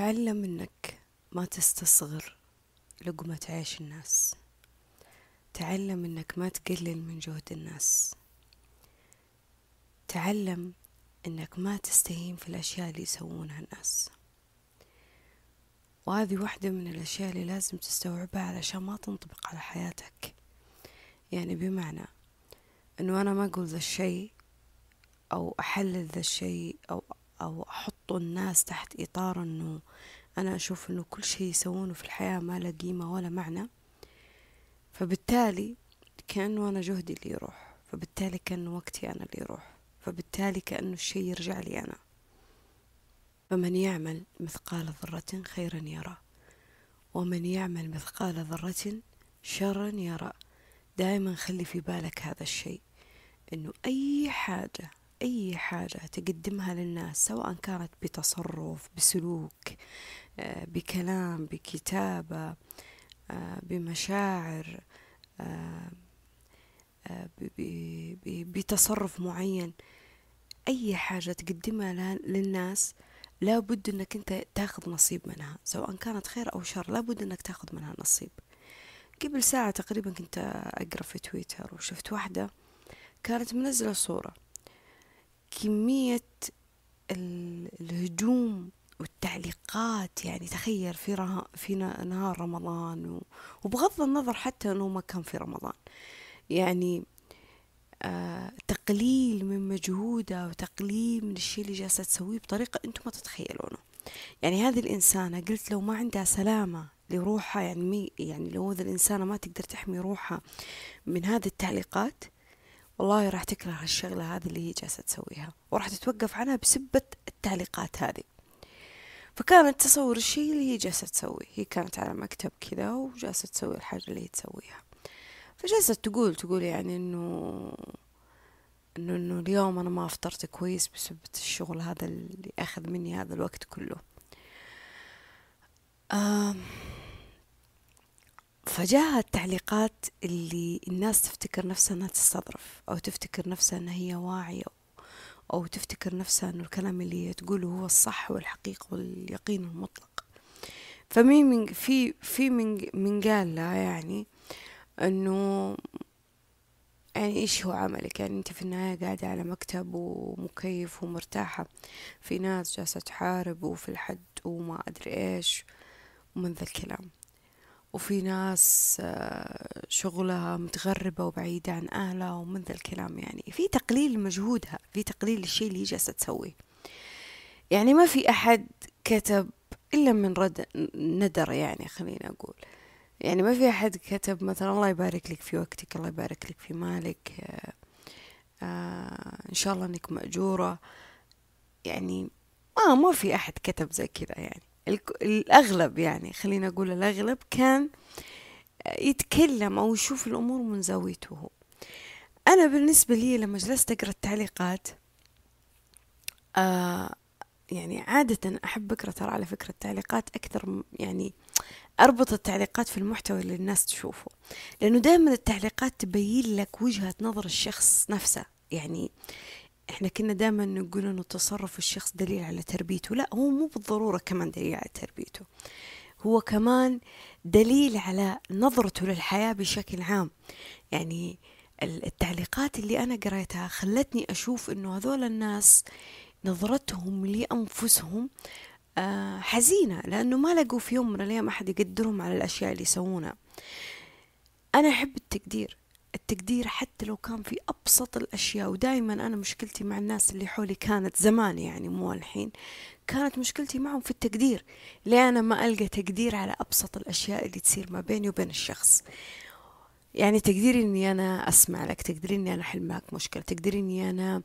تعلم إنك ما تستصغر لقمة عيش الناس. تعلم إنك ما تقلل من جهد الناس. تعلم إنك ما تستهين في الأشياء اللي يسوونها الناس. وهذه واحدة من الأشياء اللي لازم تستوعبها علشان ما تنطبق على حياتك. يعني بمعنى إنه أنا ما أقول ذا الشيء أو أحلل ذا الشيء أو أو أحط الناس تحت إطار إنه أنا أشوف إنه كل شيء يسوونه في الحياة ما له قيمة ولا معنى. فبالتالي كأنه أنا جهدي اللي يروح فبالتالي كأنه وقتي أنا اللي يروح فبالتالي كأنه الشيء يرجع لي أنا. فمن يعمل مثقال ذرة خيرا يرى ومن يعمل مثقال ذرة شرا يرى. دائما خلي في بالك هذا الشيء إنه أي حاجة أي حاجة تقدمها للناس سواء كانت بتصرف بسلوك آه، بكلام بكتابة آه، بمشاعر آه، بتصرف معين. أي حاجة تقدمها للناس لابد إنك أنت تاخذ نصيب منها سواء كانت خير أو شر لابد إنك تاخذ منها نصيب. قبل ساعة تقريبا كنت أقرأ في تويتر وشفت واحدة كانت منزلة صورة. كمية الهجوم والتعليقات يعني تخيل في ره... في نهار رمضان. وبغض النظر حتى إنه ما كان في رمضان يعني آه تقليل من مجهودها وتقليل من الشيء اللي جالسة تسويه بطريقة أنتم ما تتخيلونه يعني هذه الإنسانة قلت لو ما عندها سلامة لروحها يعني مي يعني لو هذا الإنسانة ما تقدر تحمي روحها من هذه التعليقات والله راح تكره الشغلة هذه اللي هي جالسة تسويها وراح تتوقف عنها بسبة التعليقات هذه. فكانت تصور الشيء اللي هي جالسة تسويه هي كانت على مكتب كذا وجالسة تسوي الحاجة اللي هي تسويها. فجالسة تقول تقول يعني إنه إنه إنه اليوم أنا ما أفطرت كويس بسبب الشغل هذا اللي أخذ مني هذا الوقت كله. آه فجاء التعليقات اللي الناس تفتكر نفسها إنها تستظرف أو تفتكر نفسها إنها هي واعية أو تفتكر نفسها إنه الكلام اللي تقوله هو الصح والحقيقة واليقين المطلق. فمين من في في من من قال لها يعني إنه يعني إيش هو عملك؟ يعني أنت في النهاية قاعدة على مكتب ومكيف ومرتاحة في ناس جالسة تحارب وفي الحد وما أدري إيش ومن ذا الكلام. وفي ناس آه، شغلها متغربة وبعيدة عن أهلها ومن ذا الكلام يعني. في تقليل مجهودها في تقليل الشيء اللي جالسة تسويه. يعني ما في أحد كتب إلا من رد ندر يعني خلينا أقول. يعني ما في أحد كتب مثلا الله يبارك لك في وقتك الله يبارك لك في مالك آه آه إن شاء الله إنك مأجورة. يعني ما ما في أحد كتب زي كذا يعني. الأغلب يعني خلينا أقول الأغلب كان يتكلم أو يشوف الأمور من زاويته هو. أنا بالنسبة لي لما جلست أقرأ التعليقات آه يعني عادة أحب أقرأ ترى على فكرة التعليقات أكثر يعني أربط التعليقات في المحتوى اللي الناس تشوفه. لأنه دائما التعليقات تبين لك وجهة نظر الشخص نفسه. يعني إحنا كنا دائما نقول إنه تصرف الشخص دليل على تربيته. لا هو مو بالضرورة كمان دليل على تربيته. هو كمان دليل على نظرته للحياة بشكل عام. يعني التعليقات اللي أنا قريتها خلتني أشوف إنه هذول الناس نظرتهم لأنفسهم آه، حزينة. لأنه ما لقوا في يوم من الأيام أحد يقدرهم على الأشياء اللي يسوونها. أنا أحب التقدير. التقدير حتى لو كان في أبسط الأشياء ودائما أنا مشكلتي مع الناس اللي حولي كانت زمان يعني مو الحين كانت مشكلتي معهم في التقدير ليه أنا ما ألقى تقدير على أبسط الأشياء اللي تصير ما بيني وبين الشخص؟ يعني تقديري إني أنا أسمع لك تقدري إني أنا أحل معك مشكلة تقدري إني أنا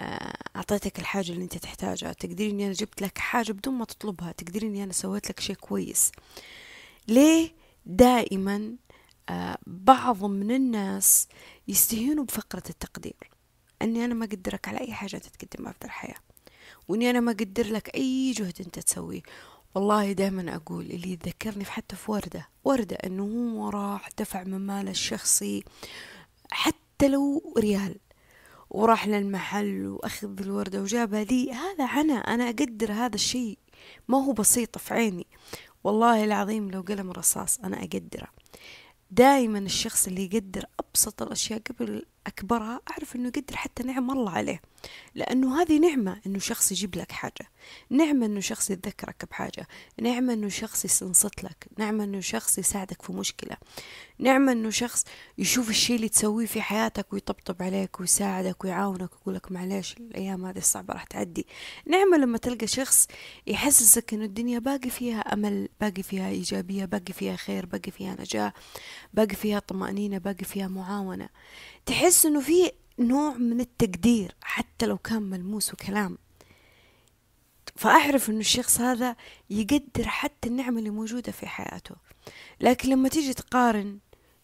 آه، أعطيتك الحاجة اللي أنت تحتاجها تقدري إني أنا جبت لك حاجة بدون ما تطلبها تقدري إني أنا سويت لك شيء كويس. ليه دائما بعض من الناس يستهينوا بفقرة التقدير. أني أنا ما أقدرك على أي حاجة تتقدمها في الحياة وإني أنا ما أقدر لك أي جهد أنت تسويه. والله دائما أقول اللي يذكرني في حتى في وردة. وردة أنه هو راح دفع من ماله الشخصي حتى لو ريال. وراح للمحل وأخذ الوردة وجابها لي. هذا أنا أنا أقدر هذا الشيء. ما هو بسيط في عيني. والله العظيم لو قلم رصاص أنا أقدره. دائما الشخص اللي يقدر أبسط الأشياء قبل أكبرها أعرف أنه يقدر حتى نعم الله عليه. لأنه هذه نعمة أنه شخص يجيب لك حاجة. نعمة أنه شخص يتذكرك بحاجة. نعمة أنه شخص ينصت لك. نعمة أنه شخص يساعدك في مشكلة. نعمة أنه شخص يشوف الشيء اللي تسويه في حياتك ويطبطب عليك ويساعدك ويعاونك ويقول لك معليش الأيام هذه الصعبة راح تعدي. نعمة لما تلقى شخص يحسسك أنه الدنيا باقي فيها أمل باقي فيها إيجابية باقي فيها خير باقي فيها نجاح باقي فيها طمأنينة باقي فيها معاونة. تحس أنه في نوع من التقدير حتى لو كان ملموس وكلام. فأعرف أنه الشخص هذا يقدر حتى النعمة اللي موجودة في حياته. لكن لما تيجي تقارن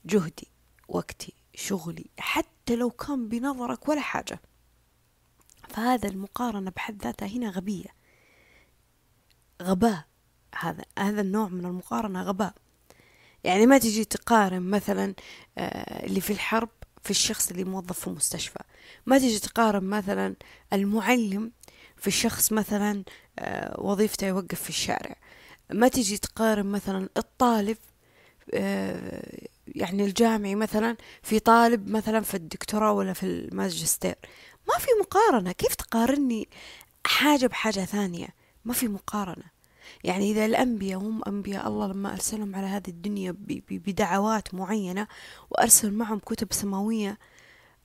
جهدي وقتي شغلي حتى لو كان بنظرك ولا حاجة. فهذا المقارنة بحد ذاتها هنا غبية. غباء هذا هذا النوع من المقارنة غباء. يعني ما تجي تقارن مثلا آه، اللي في الحرب في الشخص اللي موظف في مستشفى. ما تجي تقارن مثلا المعلم في الشخص مثلا آه، وظيفته يوقف في الشارع. ما تجي تقارن مثلا الطالب آه، يعني الجامعي مثلا في طالب مثلا في الدكتوراه ولا في الماجستير ما في مقارنة. كيف تقارني حاجة بحاجة ثانية؟ ما في مقارنة. يعني إذا الأنبياء هم أنبياء الله لما أرسلهم على هذه الدنيا بدعوات معينة وأرسل معهم كتب سماوية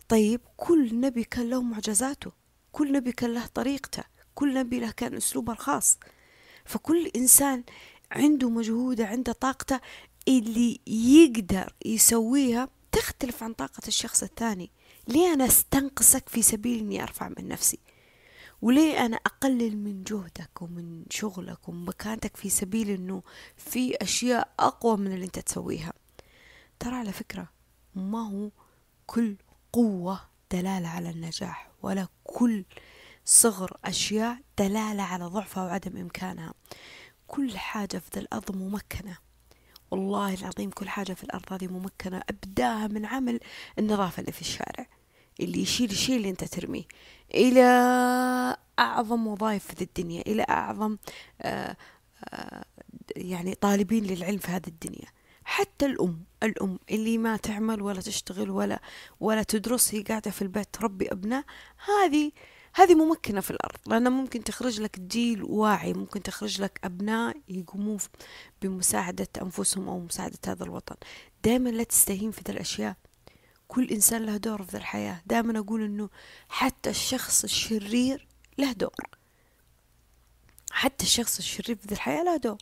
طيب كل نبي كان له معجزاته كل نبي كان له طريقته كل نبي له كان أسلوبه الخاص. فكل إنسان عنده مجهوده عنده طاقته اللي يقدر يسويها تختلف عن طاقة الشخص الثاني. ليه أنا أستنقصك في سبيل أني أرفع من نفسي؟ وليه أنا أقلل من جهدك ومن شغلك ومن مكانتك في سبيل أنه في أشياء أقوى من اللي أنت تسويها؟ ترى على فكرة ما هو كل قوة دلالة على النجاح ولا كل صغر أشياء دلالة على ضعفها وعدم إمكانها. كل حاجة في ذا الأرض ممكنة والله العظيم كل حاجة في الأرض هذه ممكنة. أبداها من عمل النظافة اللي في الشارع اللي يشيل الشيء اللي أنت ترميه إلى أعظم وظائف في الدنيا إلى أعظم آه، آه، يعني طالبين للعلم في هذه الدنيا. حتى الأم الأم اللي ما تعمل ولا تشتغل ولا ولا تدرس هي قاعدة في البيت تربي أبناء هذه هذه ممكنة في الأرض لأنها ممكن تخرج لك جيل واعي ممكن تخرج لك أبناء يقومون بمساعدة أنفسهم أو مساعدة هذا الوطن. دائما لا تستهين في ذا الأشياء. كل إنسان له دور في ذا الحياة. دائما أقول أنه حتى الشخص الشرير له دور. حتى الشخص الشرير في ذا الحياة له دور.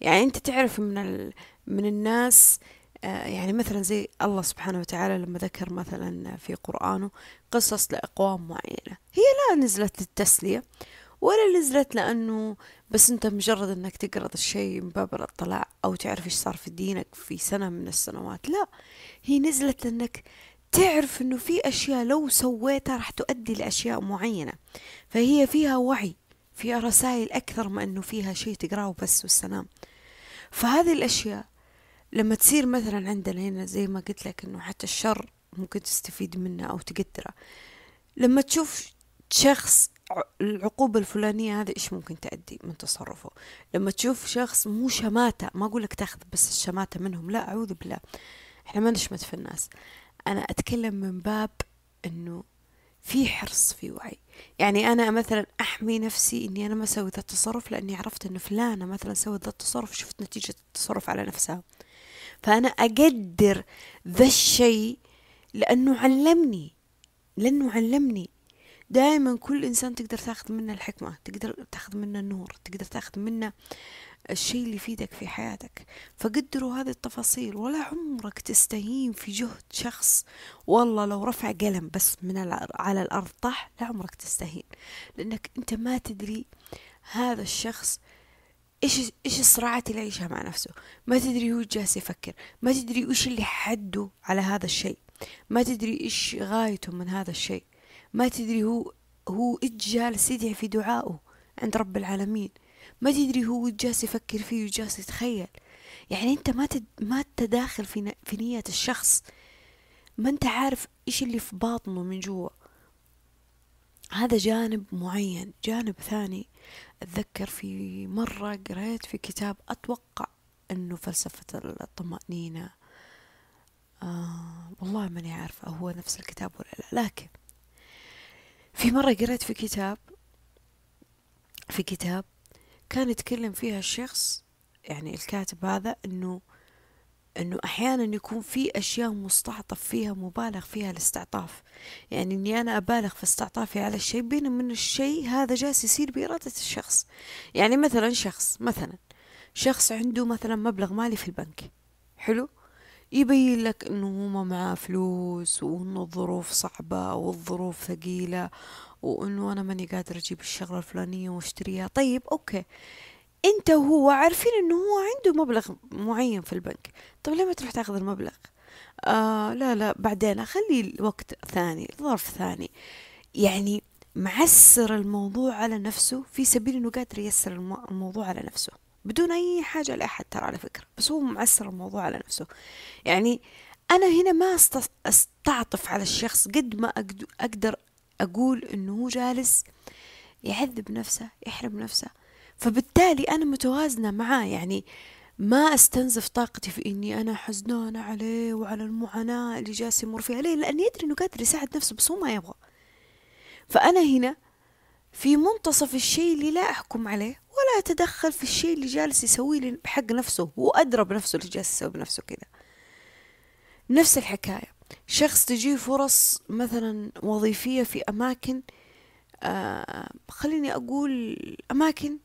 يعني أنت تعرف من, ال... من الناس يعني مثلا زي الله سبحانه وتعالى لما ذكر مثلا في قرآنه قصص لأقوام معينة. هي لا نزلت للتسلية ولا نزلت لأنه بس أنت مجرد أنك تقرأ الشيء من باب الاطلاع أو تعرف إيش صار في دينك في سنة من السنوات. لا هي نزلت لأنك تعرف أنه في أشياء لو سويتها راح تؤدي لأشياء معينة. فهي فيها وعي فيها رسائل أكثر ما أنه فيها شيء تقرأه بس والسلام. فهذه الأشياء لما تصير مثلا عندنا هنا زي ما قلت لك إنه حتى الشر ممكن تستفيد منه أو تقدره. لما تشوف شخص العقوبة الفلانية هذه إيش ممكن تأدي من تصرفه؟ لما تشوف شخص مو شماتة ما أقول لك تأخذ بس الشماتة منهم لا أعوذ بالله. إحنا ما نشمت في الناس. أنا أتكلم من باب إنه في حرص في وعي. يعني أنا مثلا أحمي نفسي إني أنا ما أسوي ذا التصرف لأني عرفت إنه فلانة مثلا سوت ذا التصرف شفت نتيجة التصرف على نفسها. فأنا أقدر ذا الشيء لأنه علمني لأنه علمني. دائما كل إنسان تقدر تاخذ منه الحكمة تقدر تاخذ منه النور تقدر تاخذ منه الشيء اللي يفيدك في حياتك. فقدروا هذه التفاصيل ولا عمرك تستهين في جهد شخص. والله لو رفع قلم بس من على الأرض طاح لا عمرك تستهين. لأنك أنت ما تدري هذا الشخص إيش إيش الصراعات اللي يعيشها مع نفسه؟ ما تدري هو جالس يفكر ما تدري إيش اللي حده على هذا الشيء ما تدري إيش غايته من هذا الشيء ما تدري هو هو إيش جالس يدعي في دعائه عند رب العالمين ما تدري هو جالس يفكر فيه وجالس يتخيل. يعني أنت ما تد... ما تداخل في, في نية الشخص. ما أنت عارف إيش اللي في باطنه من جوا. هذا جانب معين جانب ثاني. أتذكر في مرة قريت في كتاب أتوقع أنه فلسفة الطمأنينة. آه والله ماني عارفة هو نفس الكتاب ولا لا. لكن في مرة قريت في كتاب في كتاب كان يتكلم فيها الشخص يعني الكاتب هذا إنه إنه أحيانا يكون في أشياء مستعطف فيها مبالغ فيها الاستعطاف. يعني إني أنا أبالغ في استعطافي على الشيء بينما من الشيء هذا جالس يصير بإرادة الشخص. يعني مثلا شخص مثلا شخص عنده مثلا مبلغ مالي في البنك. حلو؟ يبين لك إنه هو معاه فلوس وإنه الظروف صعبة والظروف ثقيلة وإنه أنا ماني قادر أجيب الشغلة الفلانية وأشتريها. طيب أوكي. أنت وهو عارفين إنه هو عنده مبلغ معين في البنك. طب ليه ما تروح تاخذ المبلغ؟ آه لا لا بعدين أخلي وقت ثاني ظرف ثاني. يعني معسر الموضوع على نفسه في سبيل إنه قادر ييسر الموضوع على نفسه بدون أي حاجة لأحد ترى على فكرة بس هو معسر الموضوع على نفسه. يعني أنا هنا ما أستعطف على الشخص قد ما أقدر أقول إنه هو جالس يعذب نفسه يحرم نفسه فبالتالي أنا متوازنة معاه يعني ما أستنزف طاقتي في إني أنا حزنانة عليه وعلى المعاناة اللي جالس يمر فيها. ليه؟ لاني ادري إنه قادر يساعد نفسه بس هو ما يبغى. فأنا هنا في منتصف الشيء اللي لا أحكم عليه ولا أتدخل في الشيء اللي جالس يسويه بحق نفسه. هو أدرى بنفسه اللي جالس يسوي بنفسه كذا نفس الحكاية. شخص تجيه فرص مثلا وظيفية في أماكن آه خليني أقول أماكن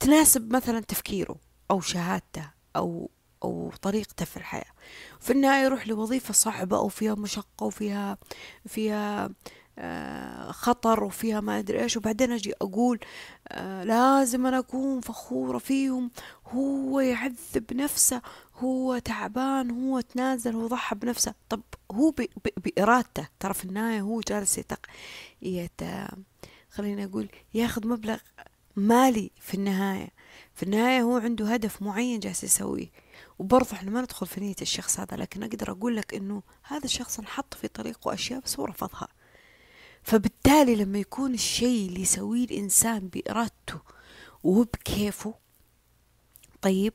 تناسب مثلا تفكيره أو شهادته أو أو طريقته في الحياة. في النهاية يروح لوظيفة صعبة أو فيها مشقة وفيها فيها آه، خطر وفيها ما أدري إيش وبعدين أجي أقول آه، لازم أنا أكون فخورة فيهم. هو يعذب نفسه هو تعبان هو تنازل هو ضحى بنفسه. طب هو بإرادته. ترى في النهاية هو جالس يتق يت خليني أقول ياخذ مبلغ مالي في النهاية. في النهاية هو عنده هدف معين جالس يسويه. وبرضه إحنا ما ندخل في نية الشخص هذا لكن أقدر أقول لك إنه هذا الشخص انحط في طريقه أشياء بس هو رفضها فبالتالي لما يكون الشيء اللي يسويه الإنسان بإرادته وهو بكيفه طيب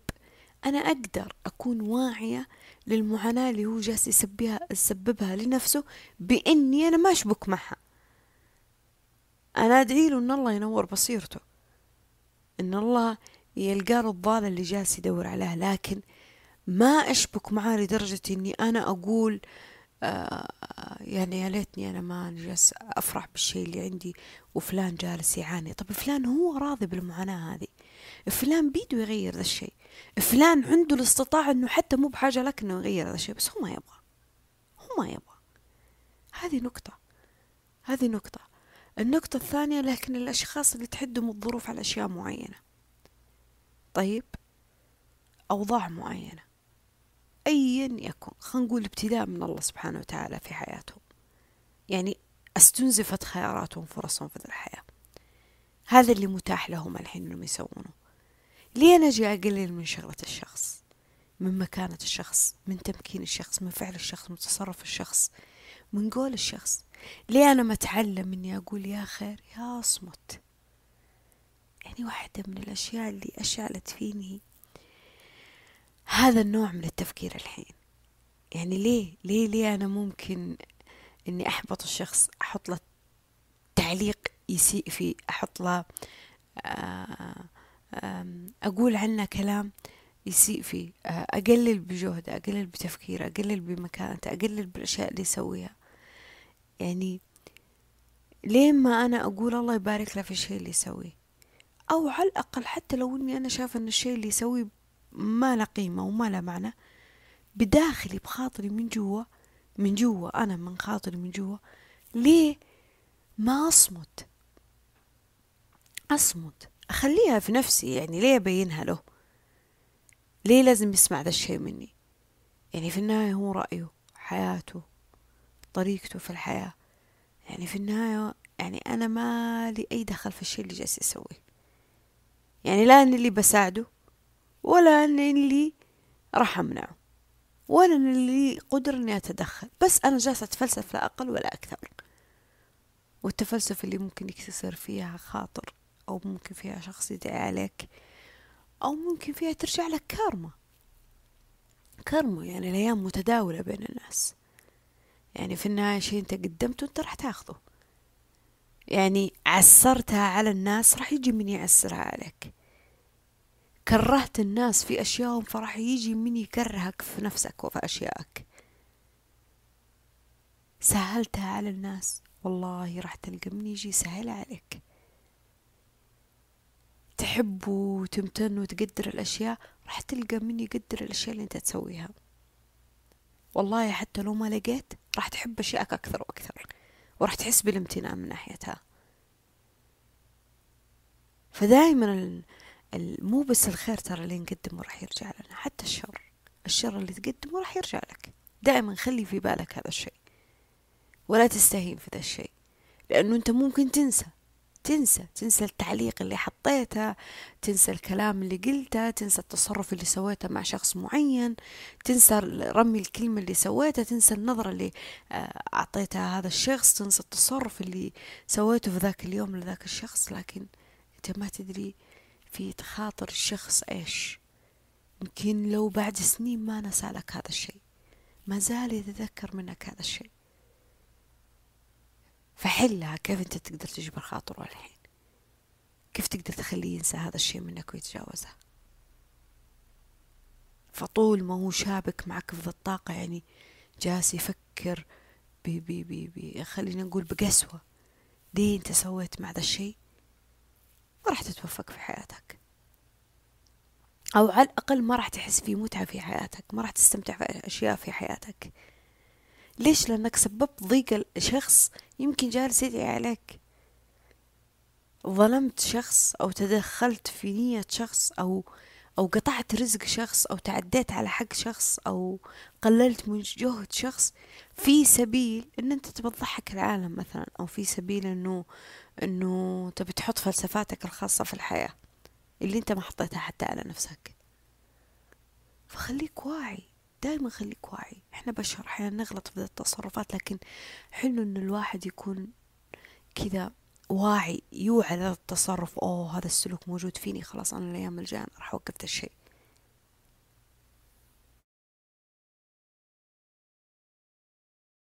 أنا أقدر أكون واعية للمعاناة اللي هو جالس يسببها يسببها لنفسه بإني أنا ما أشبك معها. أنا أدعي له إن الله ينور بصيرته. إن الله يلقى له الضالة اللي جالس يدور عليها. لكن ما أشبك معاه لدرجة إني أنا أقول آه يعني يا ليتني أنا ما جالس أفرح بالشيء اللي عندي وفلان جالس يعاني. طب فلان هو راضي بالمعاناة هذه. فلان بيده يغير ذا الشيء. فلان عنده الاستطاعة إنه حتى مو بحاجة لك إنه يغير ذا الشيء بس هو ما يبغى. هو ما يبغى. هذه نقطة. هذه نقطة. النقطة الثانية لكن الأشخاص اللي تحدهم الظروف على أشياء معينة. طيب أوضاع معينة. أيا يكن خلينا نقول ابتلاء من الله سبحانه وتعالى في حياتهم. يعني استنزفت خياراتهم فرصهم في الحياة. هذا اللي متاح لهم الحين إنهم يسوونه. ليه أنا أجي أقلل من شغلة الشخص؟ من مكانة الشخص من تمكين الشخص من فعل الشخص من تصرف الشخص من قول الشخص. ليه أنا ما أتعلم إني أقول يا خير؟ يا أصمت. يعني واحدة من الأشياء اللي أشعلت فيني هذا النوع من التفكير الحين. يعني ليه؟ ليه ليه أنا ممكن إني أحبط الشخص أحط له تعليق يسيء فيه أحط له آه، أقول عنه كلام يسيء فيه آه، أقلل بجهده أقلل بتفكيره أقلل بمكانته أقلل بالأشياء اللي يسويها. يعني لين ما أنا أقول الله يبارك له في الشيء اللي يسويه؟ أو على الأقل حتى لو إني أنا شايفة إن الشيء اللي يسويه ما له قيمة وما له معنى بداخلي بخاطري من جوا من جوا أنا من خاطري من جوا ليه ما أصمت؟ أصمت. أخليها في نفسي يعني ليه أبينها له؟ ليه لازم يسمع ذا الشيء مني؟ يعني في النهاية هو رأيه حياته. طريقته في الحياة. يعني في النهاية يعني أنا ما لي أي دخل في الشيء اللي جالس يسويه يعني لا أني اللي بساعده ولا أني اللي راح أمنعه ولا أني اللي قدر أني أتدخل. بس أنا جالسة أتفلسف لا أقل ولا أكثر. والتفلسف اللي ممكن يكسر فيها خاطر أو ممكن فيها شخص يدعي عليك أو ممكن فيها ترجع لك كارما. كارما يعني الأيام متداولة بين الناس. يعني في النهاية شيء أنت قدمته أنت راح تاخذه. يعني عسرتها على الناس راح يجي من يعسرها عليك. كرهت الناس في أشيائهم فراح يجي من يكرهك في نفسك وفي أشيائك. سهلتها على الناس. والله راح تلقى من يجي سهل عليك. تحب وتمتن وتقدر الأشياء راح تلقى من يقدر الأشياء اللي أنت تسويها. والله حتى لو ما لقيت راح تحب أشيائك أكثر وأكثر وراح تحس بالامتنان من ناحيتها. فدائما مو بس الخير ترى اللي نقدمه راح يرجع لنا حتى الشر. الشر اللي تقدمه راح يرجع لك. دائما خلي في بالك هذا الشيء ولا تستهين في ذا الشيء لأنه أنت ممكن تنسى. تنسى تنسى التعليق اللي حطيته تنسى الكلام اللي قلته تنسى التصرف اللي سويته مع شخص معين تنسى رمي الكلمة اللي سويتها تنسى النظرة اللي آه، أعطيتها هذا الشخص تنسى التصرف اللي سويته في ذاك اليوم لذاك الشخص. لكن أنت ما تدري في خاطر الشخص إيش. يمكن لو بعد سنين ما نسى لك هذا الشيء. ما زال يتذكر منك هذا الشيء. فحلها كيف أنت تقدر تجبر خاطره الحين؟ كيف تقدر تخليه ينسى هذا الشيء منك ويتجاوزه فطول ما هو شابك معك في الطاقة يعني جالس يفكر بي بي بي بي خلينا نقول بقسوة. دي أنت سويت مع ذا الشيء؟ ما راح تتوفق في حياتك. أو على الأقل ما راح تحس في متعة في حياتك ما راح تستمتع في أشياء في حياتك. ليش لأنك سببت ضيق الشخص يمكن جالس يدعي عليك؟ ظلمت شخص أو تدخلت في نية شخص أو أو قطعت رزق شخص أو تعديت على حق شخص أو قللت من جهد شخص في سبيل إن أنت تبى تضحك العالم مثلا أو في سبيل إنه إنه تبي تحط فلسفاتك الخاصة في الحياة اللي أنت ما حطيتها حتى على نفسك. فخليك واعي. دائما خليك واعي. إحنا بشر أحيانا نغلط في التصرفات لكن حلو ان الواحد يكون كذا واعي يوعى لهذا التصرف. أوه هذا السلوك موجود فيني خلاص أنا الأيام الجاية راح أوقف الشيء.